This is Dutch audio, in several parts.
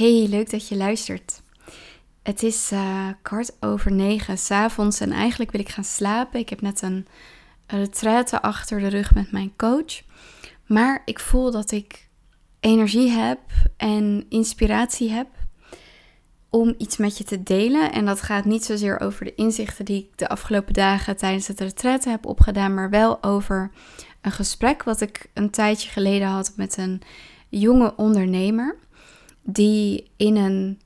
Hey, leuk dat je luistert. Het is uh, kwart over negen s'avonds en eigenlijk wil ik gaan slapen. Ik heb net een retraite achter de rug met mijn coach. Maar ik voel dat ik energie heb en inspiratie heb om iets met je te delen. En dat gaat niet zozeer over de inzichten die ik de afgelopen dagen tijdens het retraite heb opgedaan, maar wel over een gesprek wat ik een tijdje geleden had met een jonge ondernemer die in een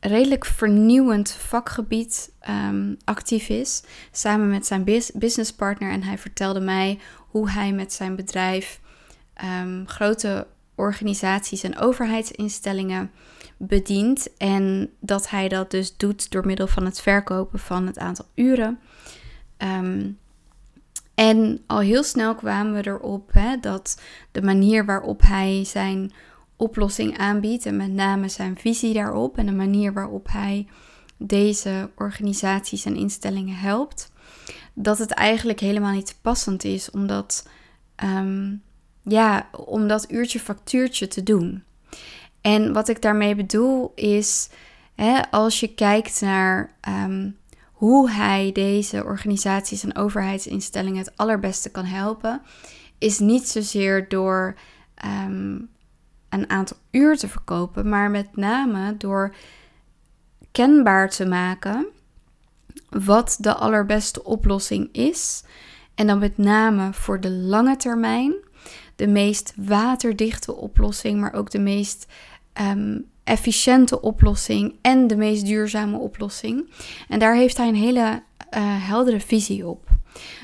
redelijk vernieuwend vakgebied um, actief is, samen met zijn businesspartner. En hij vertelde mij hoe hij met zijn bedrijf um, grote organisaties en overheidsinstellingen bedient. En dat hij dat dus doet door middel van het verkopen van het aantal uren. Um, en al heel snel kwamen we erop hè, dat de manier waarop hij zijn oplossing aanbiedt en met name zijn visie daarop en de manier waarop hij deze organisaties en instellingen helpt, dat het eigenlijk helemaal niet passend is om dat, um, ja, om dat uurtje factuurtje te doen. En wat ik daarmee bedoel is, hè, als je kijkt naar um, hoe hij deze organisaties en overheidsinstellingen het allerbeste kan helpen, is niet zozeer door um, een aantal uur te verkopen, maar met name door kenbaar te maken wat de allerbeste oplossing is. En dan met name voor de lange termijn, de meest waterdichte oplossing, maar ook de meest um, efficiënte oplossing en de meest duurzame oplossing. En daar heeft hij een hele uh, heldere visie op.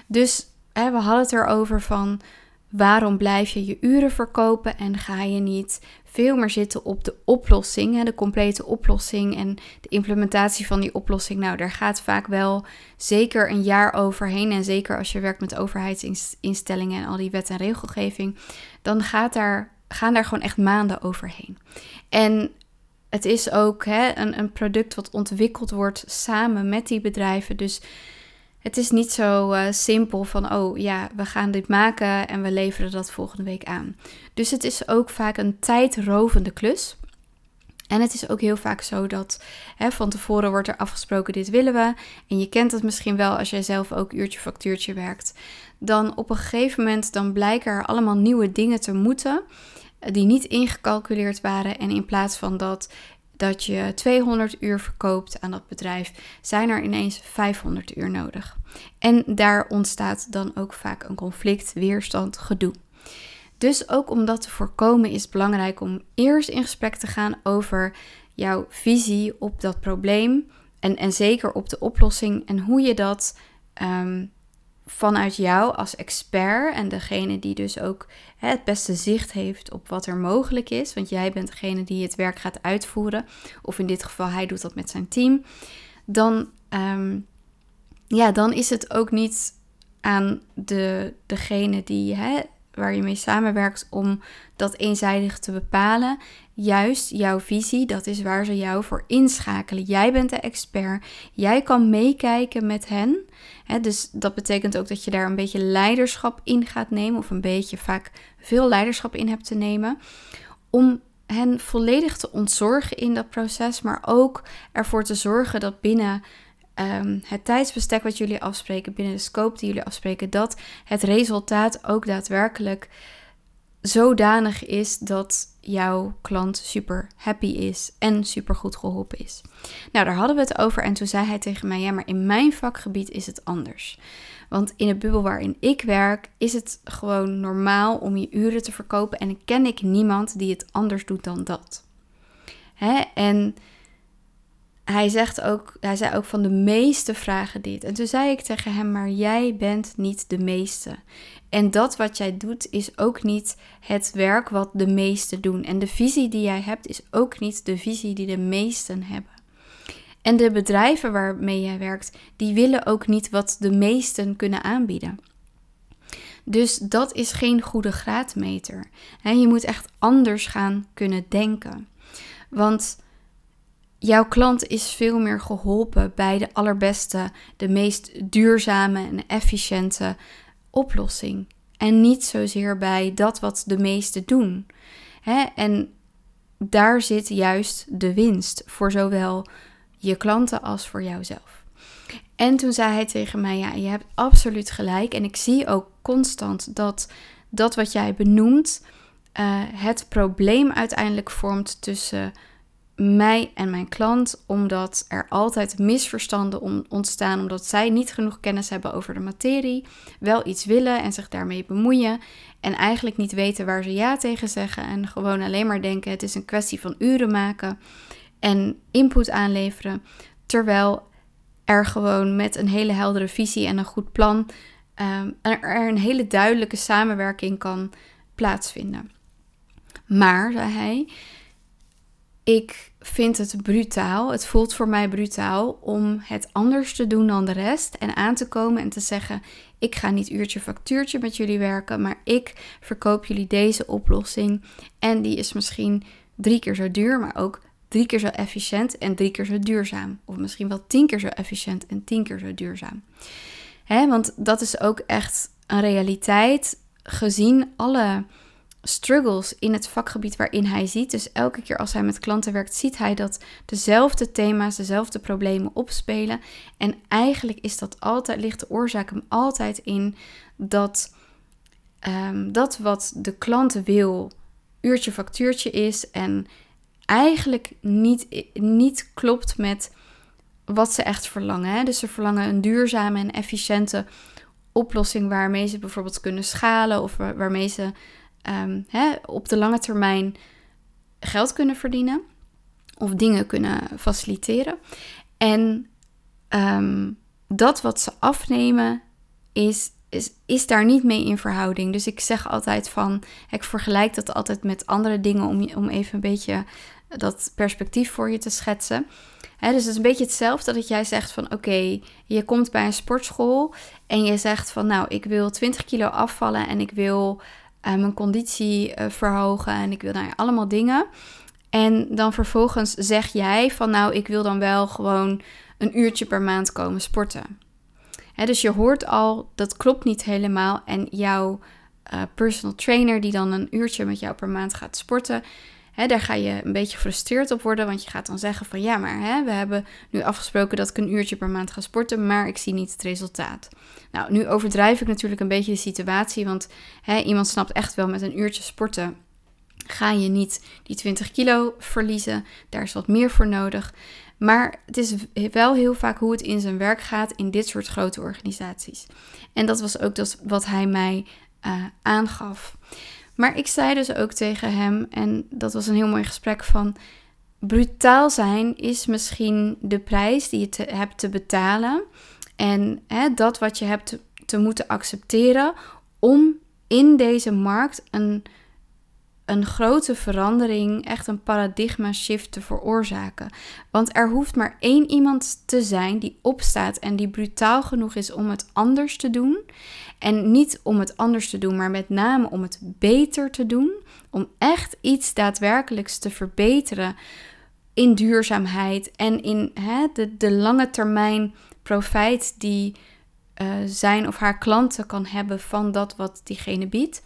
Dus hè, we hadden het erover van waarom blijf je je uren verkopen en ga je niet veel meer zitten op de oplossing, hè, de complete oplossing en de implementatie van die oplossing. Nou, daar gaat vaak wel zeker een jaar overheen. En zeker als je werkt met overheidsinstellingen en al die wet en regelgeving, dan gaat daar, gaan daar gewoon echt maanden overheen. En het is ook hè, een, een product wat ontwikkeld wordt samen met die bedrijven. Dus het is niet zo uh, simpel van, oh ja, we gaan dit maken en we leveren dat volgende week aan. Dus het is ook vaak een tijdrovende klus. En het is ook heel vaak zo dat hè, van tevoren wordt er afgesproken, dit willen we. En je kent het misschien wel als jij zelf ook uurtje factuurtje werkt. Dan op een gegeven moment dan blijken er allemaal nieuwe dingen te moeten die niet ingecalculeerd waren. En in plaats van dat, dat je 200 uur verkoopt aan dat bedrijf, zijn er ineens 500 uur nodig. En daar ontstaat dan ook vaak een conflict, weerstand, gedoe. Dus ook om dat te voorkomen is het belangrijk om eerst in gesprek te gaan over jouw visie op dat probleem. En, en zeker op de oplossing en hoe je dat um, vanuit jou als expert en degene die dus ook hè, het beste zicht heeft op wat er mogelijk is, want jij bent degene die het werk gaat uitvoeren, of in dit geval hij doet dat met zijn team, dan, um, ja, dan is het ook niet aan de, degene die, hè, waar je mee samenwerkt om dat eenzijdig te bepalen. Juist jouw visie, dat is waar ze jou voor inschakelen. Jij bent de expert. Jij kan meekijken met hen. dus dat betekent ook dat je daar een beetje leiderschap in gaat nemen, of een beetje vaak veel leiderschap in hebt te nemen. Om hen volledig te ontzorgen in dat proces, maar ook ervoor te zorgen dat binnen um, het tijdsbestek wat jullie afspreken, binnen de scope die jullie afspreken, dat het resultaat ook daadwerkelijk zodanig is dat jouw klant super happy is en super goed geholpen is. Nou, daar hadden we het over en toen zei hij tegen mij: Ja, maar in mijn vakgebied is het anders. Want in de bubbel waarin ik werk is het gewoon normaal om je uren te verkopen en ken ik niemand die het anders doet dan dat. Hè? En hij zegt ook, hij zei ook van de meeste vragen dit. En toen zei ik tegen hem, maar jij bent niet de meeste. En dat wat jij doet is ook niet het werk wat de meesten doen. En de visie die jij hebt is ook niet de visie die de meesten hebben. En de bedrijven waarmee jij werkt, die willen ook niet wat de meesten kunnen aanbieden. Dus dat is geen goede graadmeter. je moet echt anders gaan kunnen denken. Want jouw klant is veel meer geholpen bij de allerbeste, de meest duurzame en efficiënte oplossing. En niet zozeer bij dat wat de meesten doen. En daar zit juist de winst voor zowel je klanten als voor jouzelf. En toen zei hij tegen mij: Ja, je hebt absoluut gelijk. En ik zie ook constant dat dat wat jij benoemt, uh, het probleem uiteindelijk vormt tussen mij en mijn klant, omdat er altijd misverstanden ontstaan, omdat zij niet genoeg kennis hebben over de materie, wel iets willen en zich daarmee bemoeien en eigenlijk niet weten waar ze ja tegen zeggen en gewoon alleen maar denken het is een kwestie van uren maken en input aanleveren, terwijl er gewoon met een hele heldere visie en een goed plan um, er een hele duidelijke samenwerking kan plaatsvinden. Maar, zei hij, ik vind het brutaal. Het voelt voor mij brutaal om het anders te doen dan de rest. En aan te komen en te zeggen: Ik ga niet uurtje factuurtje met jullie werken, maar ik verkoop jullie deze oplossing. En die is misschien drie keer zo duur, maar ook drie keer zo efficiënt en drie keer zo duurzaam. Of misschien wel tien keer zo efficiënt en tien keer zo duurzaam. Hè, want dat is ook echt een realiteit gezien alle struggles in het vakgebied waarin hij ziet. Dus elke keer als hij met klanten werkt, ziet hij dat dezelfde thema's, dezelfde problemen opspelen. En eigenlijk is dat altijd, ligt de oorzaak hem altijd in dat um, dat wat de klant wil, uurtje factuurtje is. En eigenlijk niet, niet klopt met wat ze echt verlangen. Dus ze verlangen een duurzame en efficiënte oplossing waarmee ze bijvoorbeeld kunnen schalen of waarmee ze um, hè, op de lange termijn geld kunnen verdienen of dingen kunnen faciliteren. En um, dat wat ze afnemen is, is, is daar niet mee in verhouding. Dus ik zeg altijd van, ik vergelijk dat altijd met andere dingen om, om even een beetje dat perspectief voor je te schetsen. dus het is een beetje hetzelfde dat jij zegt van oké, je komt bij een sportschool en je zegt van nou, ik wil 20 kilo afvallen en ik wil mijn conditie uh, verhogen en ik wil nou ja, allemaal dingen. En dan vervolgens zeg jij van nou, ik wil dan wel gewoon een uurtje per maand komen sporten. dus je hoort al, dat klopt niet helemaal. En jouw uh, personal trainer die dan een uurtje met jou per maand gaat sporten, Hè, daar ga je een beetje gefrustreerd op worden, want je gaat dan zeggen van ja, maar hè, we hebben nu afgesproken dat ik een uurtje per maand ga sporten, maar ik zie niet het resultaat. Nou, nu overdrijf ik natuurlijk een beetje de situatie, want hè, iemand snapt echt wel met een uurtje sporten ga je niet die 20 kilo verliezen. Daar is wat meer voor nodig. Maar het is wel heel vaak hoe het in zijn werk gaat in dit soort grote organisaties. En dat was ook dus wat hij mij uh, aangaf. Maar ik zei dus ook tegen hem, en dat was een heel mooi gesprek van... Brutaal zijn is misschien de prijs die je hebt te betalen. En hè, dat wat je hebt te, te moeten accepteren om in deze markt een een grote verandering, echt een paradigma shift te veroorzaken. Want er hoeft maar één iemand te zijn die opstaat en die brutaal genoeg is om het anders te doen. En niet om het anders te doen, maar met name om het beter te doen. Om echt iets daadwerkelijks te verbeteren in duurzaamheid en in hè, de, de lange termijn profijt die uh, zijn of haar klanten kan hebben van dat wat diegene biedt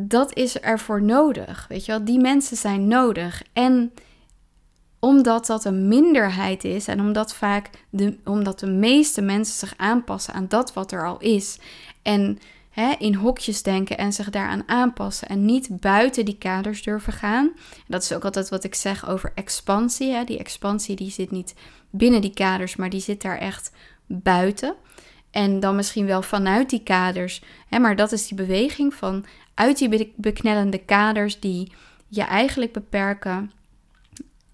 dat is ervoor nodig. Weet je wel, die mensen zijn nodig. En omdat dat een minderheid is en omdat vaak de, omdat de meeste mensen zich aanpassen aan dat wat er al is. En hè, in hokjes denken en zich daaraan aanpassen en niet buiten die kaders durven gaan. Dat is ook altijd wat ik zeg over expansie. Hè. Die expansie die zit niet binnen die kaders, maar die zit daar echt buiten. En dan misschien wel vanuit die kaders. Hè, maar dat is die beweging van uit die beknellende kaders die je eigenlijk beperken.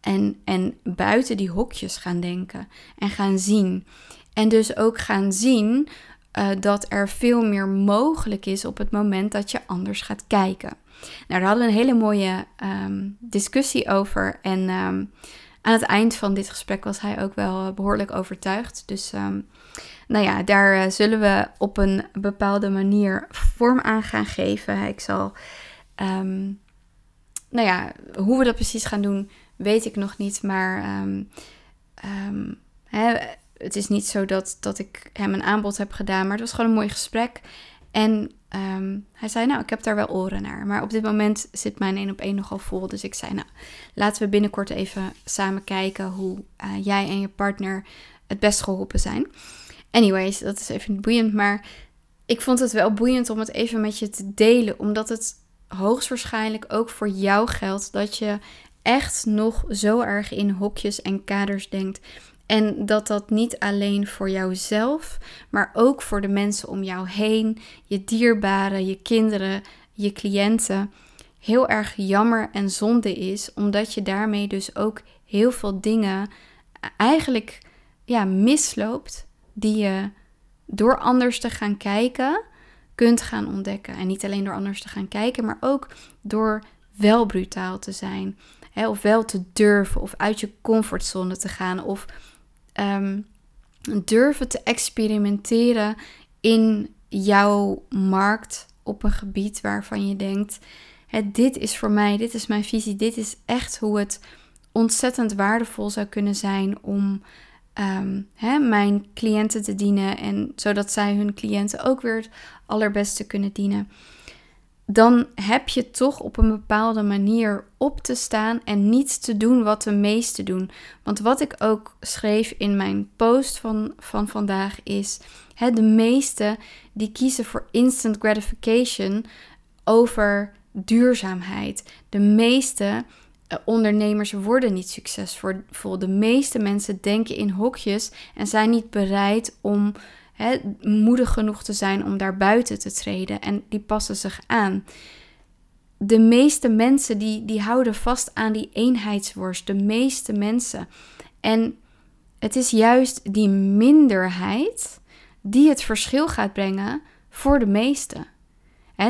En, en buiten die hokjes gaan denken en gaan zien. En dus ook gaan zien uh, dat er veel meer mogelijk is op het moment dat je anders gaat kijken. Nou, daar hadden we een hele mooie um, discussie over. En um, aan het eind van dit gesprek was hij ook wel behoorlijk overtuigd. Dus um, nou ja, daar eh, zullen we op een bepaalde manier vorm aan gaan geven. Ik zal, um, nou ja, hoe we dat precies gaan doen, weet ik nog niet. Maar um, um, hè, het is niet zo dat, dat ik hem een aanbod heb gedaan, maar het was gewoon een mooi gesprek. En ehm, hij zei, nou, ik heb daar wel oren naar. Maar op dit moment zit mijn één op één nogal vol. Dus ik zei, nou, laten we binnenkort even samen kijken hoe eh, jij en je partner het best geholpen zijn. Anyways, dat is even boeiend. Maar ik vond het wel boeiend om het even met je te delen. Omdat het hoogstwaarschijnlijk ook voor jou geldt dat je echt nog zo erg in hokjes en kaders denkt. En dat dat niet alleen voor jouzelf, maar ook voor de mensen om jou heen, je dierbaren, je kinderen, je cliënten, heel erg jammer en zonde is, omdat je daarmee dus ook heel veel dingen eigenlijk ja, misloopt die je door anders te gaan kijken kunt gaan ontdekken. En niet alleen door anders te gaan kijken, maar ook door wel brutaal te zijn. Hè, of wel te durven, of uit je comfortzone te gaan, of Ehm, durven te experimenteren in jouw markt op een gebied waarvan je denkt: dit is voor mij, dit is mijn visie, dit is echt hoe het ontzettend waardevol zou kunnen zijn om ehm, hè, mijn cliënten te dienen en zodat zij hun cliënten ook weer het allerbeste kunnen dienen dan heb je toch op een bepaalde manier op te staan en niet te doen wat de meesten doen. Want wat ik ook schreef in mijn post van, van vandaag is: hè, de meesten die kiezen voor instant gratification over duurzaamheid. De meeste eh, ondernemers worden niet succesvol. De meeste mensen denken in hokjes en zijn niet bereid om moedig genoeg te zijn om daar buiten te treden. En die passen zich aan. De meeste mensen die, die houden vast aan die eenheidsworst. De meeste mensen. En het is juist die minderheid die het verschil gaat brengen voor de meesten.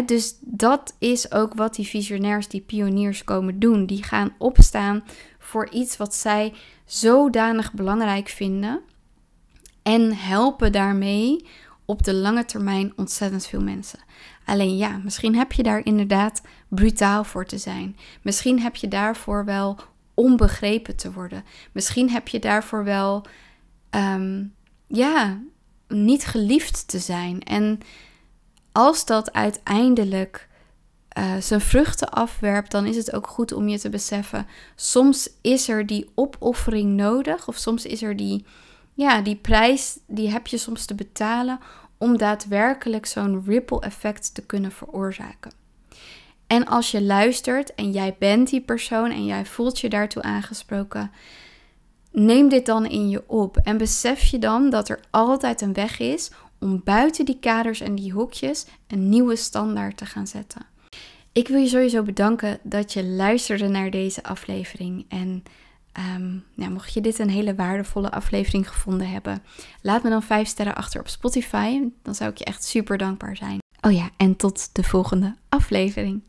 Dus dat is ook wat die visionairs, die pioniers komen doen. Die gaan opstaan voor iets wat zij zodanig belangrijk vinden en helpen daarmee op de lange termijn ontzettend veel mensen. Alleen ja, misschien heb je daar inderdaad brutaal voor te zijn. Misschien heb je daarvoor wel onbegrepen te worden. Misschien heb je daarvoor wel, ehm, ja, niet geliefd te zijn. En als dat uiteindelijk uh, zijn vruchten afwerpt, dan is het ook goed om je te beseffen: soms is er die opoffering nodig, of soms is er die ja, die prijs die heb je soms te betalen om daadwerkelijk zo'n ripple effect te kunnen veroorzaken. En als je luistert en jij bent die persoon en jij voelt je daartoe aangesproken, neem dit dan in je op en besef je dan dat er altijd een weg is om buiten die kaders en die hoekjes een nieuwe standaard te gaan zetten. Ik wil je sowieso bedanken dat je luisterde naar deze aflevering en Um, mocht je dit een hele waardevolle aflevering gevonden hebben, laat me dan 5 sterren achter op Spotify. Dan zou ik je echt super dankbaar zijn. Oh ja, en tot de volgende aflevering.